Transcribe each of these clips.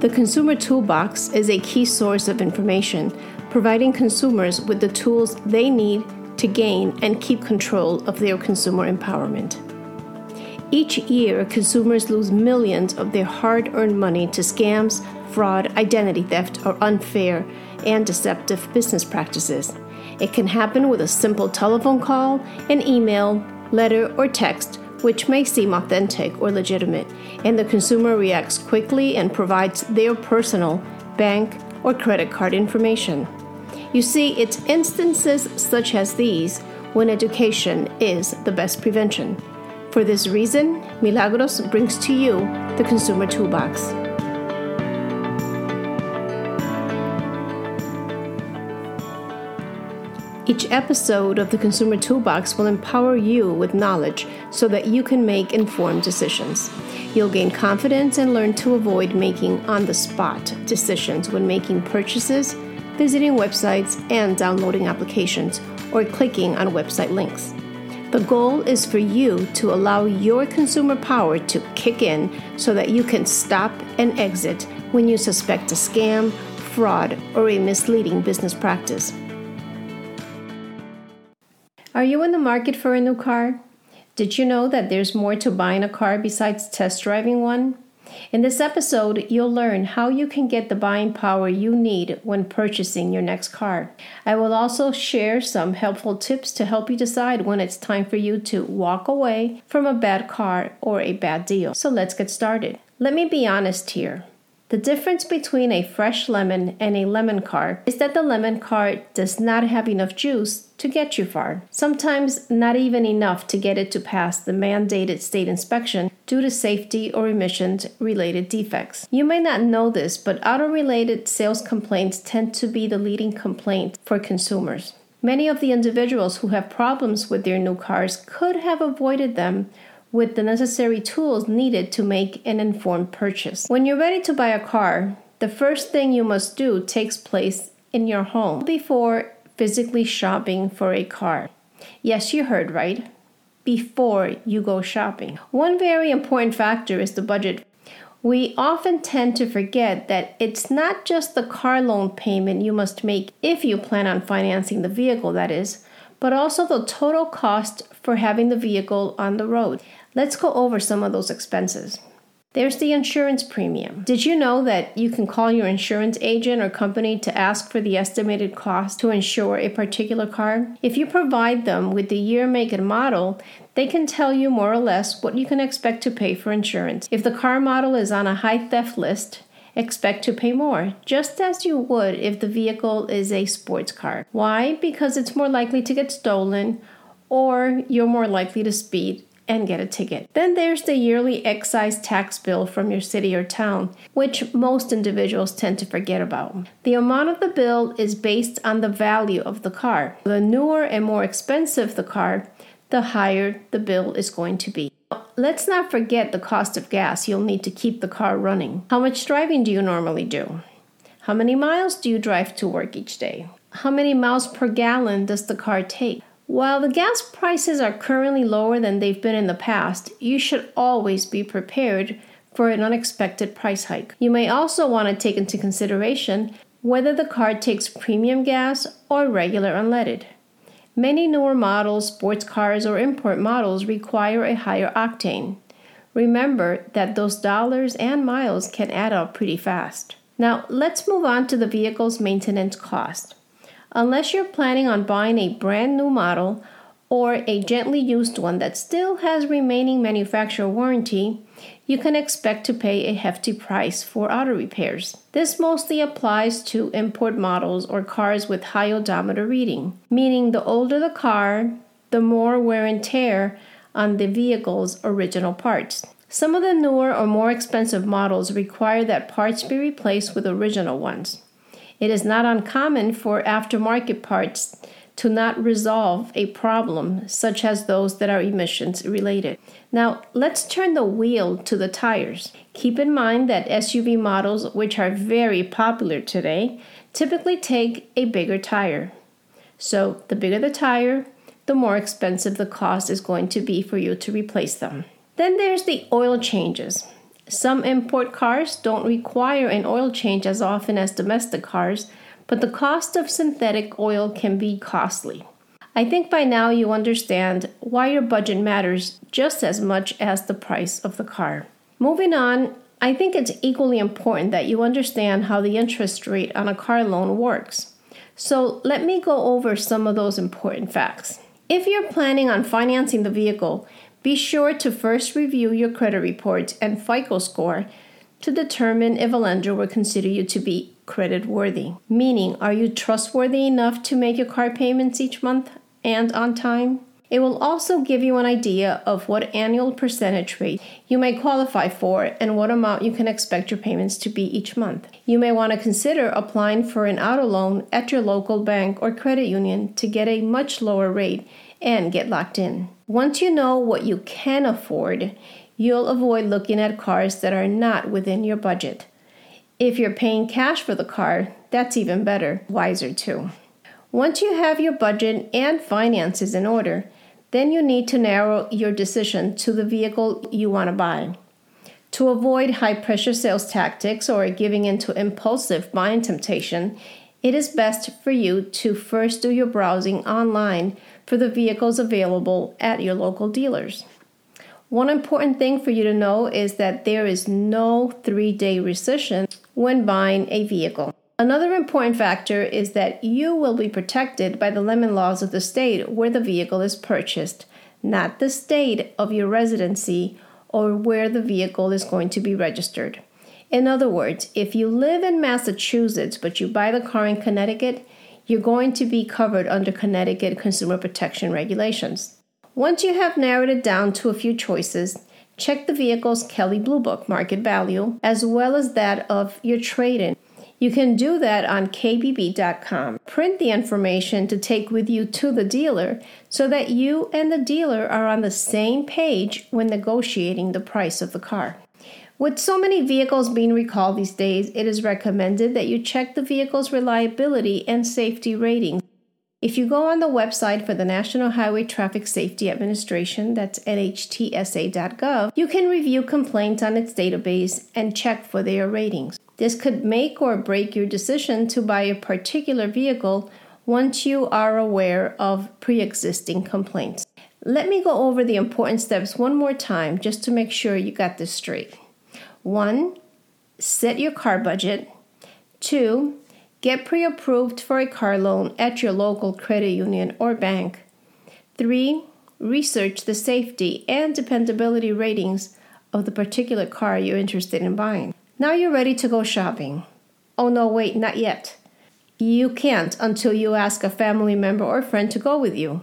The Consumer Toolbox is a key source of information, providing consumers with the tools they need to gain and keep control of their consumer empowerment. Each year, consumers lose millions of their hard earned money to scams, fraud, identity theft, or unfair and deceptive business practices. It can happen with a simple telephone call, an email, letter, or text which may seem authentic or legitimate, and the consumer reacts quickly and provides their personal, bank, or credit card information. You see, it's instances such as these when education is the best prevention. For this reason, Milagros brings to you the Consumer Toolbox. Each episode of the Consumer Toolbox will empower you with knowledge so that you can make informed decisions. You'll gain confidence and learn to avoid making on the spot decisions when making purchases, visiting websites, and downloading applications or clicking on website links. The goal is for you to allow your consumer power to kick in so that you can stop and exit when you suspect a scam, fraud, or a misleading business practice. Are you in the market for a new car? Did you know that there's more to buying a car besides test driving one? In this episode, you'll learn how you can get the buying power you need when purchasing your next car. I will also share some helpful tips to help you decide when it's time for you to walk away from a bad car or a bad deal. So let's get started. Let me be honest here. The difference between a fresh lemon and a lemon cart is that the lemon cart does not have enough juice to get you far. Sometimes not even enough to get it to pass the mandated state inspection due to safety or emissions related defects. You may not know this, but auto related sales complaints tend to be the leading complaint for consumers. Many of the individuals who have problems with their new cars could have avoided them with the necessary tools needed to make an informed purchase. When you're ready to buy a car, the first thing you must do takes place in your home before physically shopping for a car. Yes, you heard right. Before you go shopping. One very important factor is the budget. We often tend to forget that it's not just the car loan payment you must make if you plan on financing the vehicle, that is, but also the total cost for having the vehicle on the road. Let's go over some of those expenses. There's the insurance premium. Did you know that you can call your insurance agent or company to ask for the estimated cost to insure a particular car? If you provide them with the year, make, and model, they can tell you more or less what you can expect to pay for insurance. If the car model is on a high theft list, expect to pay more, just as you would if the vehicle is a sports car. Why? Because it's more likely to get stolen or you're more likely to speed and get a ticket. Then there's the yearly excise tax bill from your city or town, which most individuals tend to forget about. The amount of the bill is based on the value of the car. The newer and more expensive the car, the higher the bill is going to be. Let's not forget the cost of gas you'll need to keep the car running. How much driving do you normally do? How many miles do you drive to work each day? How many miles per gallon does the car take? While the gas prices are currently lower than they've been in the past, you should always be prepared for an unexpected price hike. You may also want to take into consideration whether the car takes premium gas or regular unleaded. Many newer models, sports cars, or import models require a higher octane. Remember that those dollars and miles can add up pretty fast. Now, let's move on to the vehicle's maintenance cost. Unless you're planning on buying a brand new model or a gently used one that still has remaining manufacturer warranty, you can expect to pay a hefty price for auto repairs. This mostly applies to import models or cars with high odometer reading, meaning the older the car, the more wear and tear on the vehicle's original parts. Some of the newer or more expensive models require that parts be replaced with original ones. It is not uncommon for aftermarket parts to not resolve a problem such as those that are emissions related. Now, let's turn the wheel to the tires. Keep in mind that SUV models, which are very popular today, typically take a bigger tire. So, the bigger the tire, the more expensive the cost is going to be for you to replace them. Then there's the oil changes. Some import cars don't require an oil change as often as domestic cars, but the cost of synthetic oil can be costly. I think by now you understand why your budget matters just as much as the price of the car. Moving on, I think it's equally important that you understand how the interest rate on a car loan works. So let me go over some of those important facts. If you're planning on financing the vehicle, be sure to first review your credit report and FICO score to determine if a lender will consider you to be credit worthy. Meaning, are you trustworthy enough to make your car payments each month and on time? It will also give you an idea of what annual percentage rate you may qualify for and what amount you can expect your payments to be each month. You may want to consider applying for an auto loan at your local bank or credit union to get a much lower rate and get locked in. Once you know what you can afford, you'll avoid looking at cars that are not within your budget. If you're paying cash for the car, that's even better, wiser too. Once you have your budget and finances in order, then you need to narrow your decision to the vehicle you want to buy. To avoid high pressure sales tactics or giving into impulsive buying temptation, it is best for you to first do your browsing online for the vehicles available at your local dealers. One important thing for you to know is that there is no three day rescission when buying a vehicle. Another important factor is that you will be protected by the lemon laws of the state where the vehicle is purchased, not the state of your residency or where the vehicle is going to be registered. In other words, if you live in Massachusetts but you buy the car in Connecticut, you're going to be covered under Connecticut consumer protection regulations. Once you have narrowed it down to a few choices, check the vehicle's Kelley Blue Book market value as well as that of your trade in. You can do that on kbb.com. Print the information to take with you to the dealer so that you and the dealer are on the same page when negotiating the price of the car. With so many vehicles being recalled these days, it is recommended that you check the vehicle's reliability and safety ratings. If you go on the website for the National Highway Traffic Safety Administration, that's nhtsa.gov, you can review complaints on its database and check for their ratings. This could make or break your decision to buy a particular vehicle once you are aware of pre existing complaints. Let me go over the important steps one more time just to make sure you got this straight. One, set your car budget. Two, Get pre approved for a car loan at your local credit union or bank. 3. Research the safety and dependability ratings of the particular car you're interested in buying. Now you're ready to go shopping. Oh no, wait, not yet. You can't until you ask a family member or friend to go with you.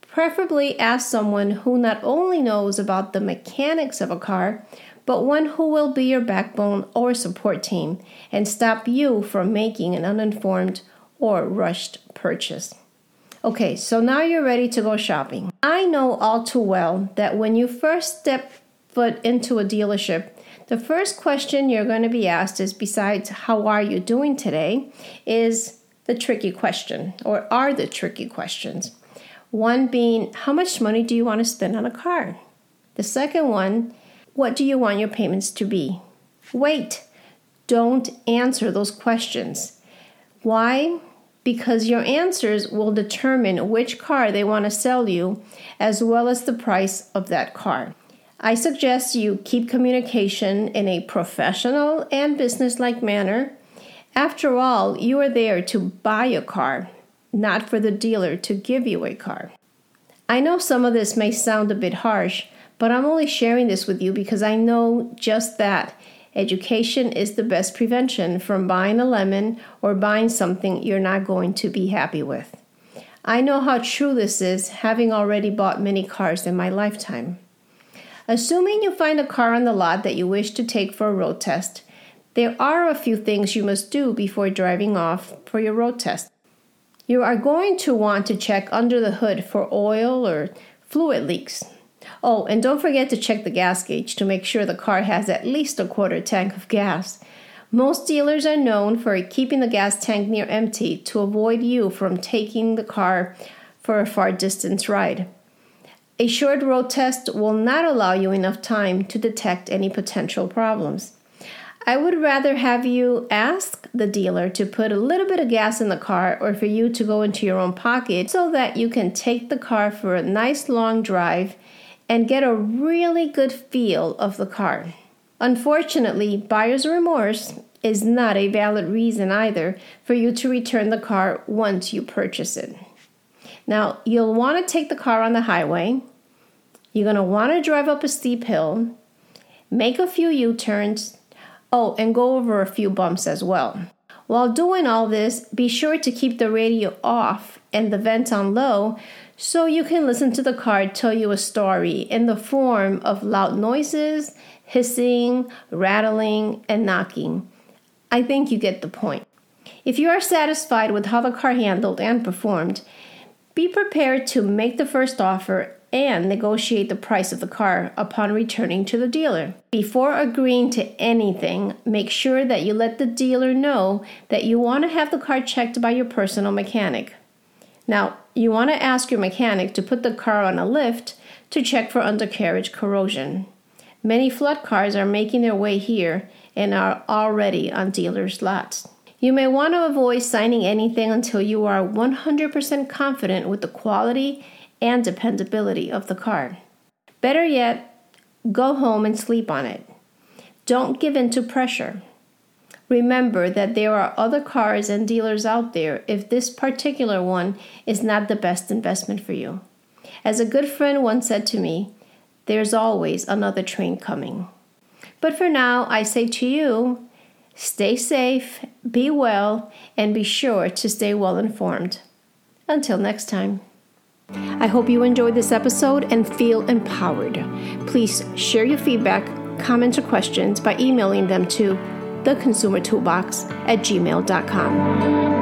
Preferably ask someone who not only knows about the mechanics of a car, but one who will be your backbone or support team and stop you from making an uninformed or rushed purchase. Okay, so now you're ready to go shopping. I know all too well that when you first step foot into a dealership, the first question you're going to be asked is besides how are you doing today is the tricky question or are the tricky questions. One being how much money do you want to spend on a car? The second one what do you want your payments to be? Wait, don't answer those questions. Why? Because your answers will determine which car they want to sell you, as well as the price of that car. I suggest you keep communication in a professional and businesslike manner. After all, you are there to buy a car, not for the dealer to give you a car. I know some of this may sound a bit harsh, but I'm only sharing this with you because I know just that. Education is the best prevention from buying a lemon or buying something you're not going to be happy with. I know how true this is, having already bought many cars in my lifetime. Assuming you find a car on the lot that you wish to take for a road test, there are a few things you must do before driving off for your road test. You are going to want to check under the hood for oil or fluid leaks. Oh, and don't forget to check the gas gauge to make sure the car has at least a quarter tank of gas. Most dealers are known for keeping the gas tank near empty to avoid you from taking the car for a far distance ride. A short road test will not allow you enough time to detect any potential problems. I would rather have you ask the dealer to put a little bit of gas in the car or for you to go into your own pocket so that you can take the car for a nice long drive and get a really good feel of the car. Unfortunately, buyer's remorse is not a valid reason either for you to return the car once you purchase it. Now, you'll want to take the car on the highway. You're going to want to drive up a steep hill, make a few U turns, Oh, and go over a few bumps as well. While doing all this, be sure to keep the radio off and the vent on low so you can listen to the car tell you a story in the form of loud noises, hissing, rattling, and knocking. I think you get the point. If you are satisfied with how the car handled and performed, be prepared to make the first offer and negotiate the price of the car upon returning to the dealer. Before agreeing to anything, make sure that you let the dealer know that you want to have the car checked by your personal mechanic. Now, you want to ask your mechanic to put the car on a lift to check for undercarriage corrosion. Many flood cars are making their way here and are already on dealers' lots. You may want to avoid signing anything until you are 100% confident with the quality and dependability of the car. Better yet, go home and sleep on it. Don't give in to pressure. Remember that there are other cars and dealers out there if this particular one is not the best investment for you. As a good friend once said to me, there's always another train coming. But for now, I say to you, stay safe, be well, and be sure to stay well informed. Until next time. I hope you enjoyed this episode and feel empowered. Please share your feedback, comments, or questions by emailing them to theconsumertoolbox at gmail.com.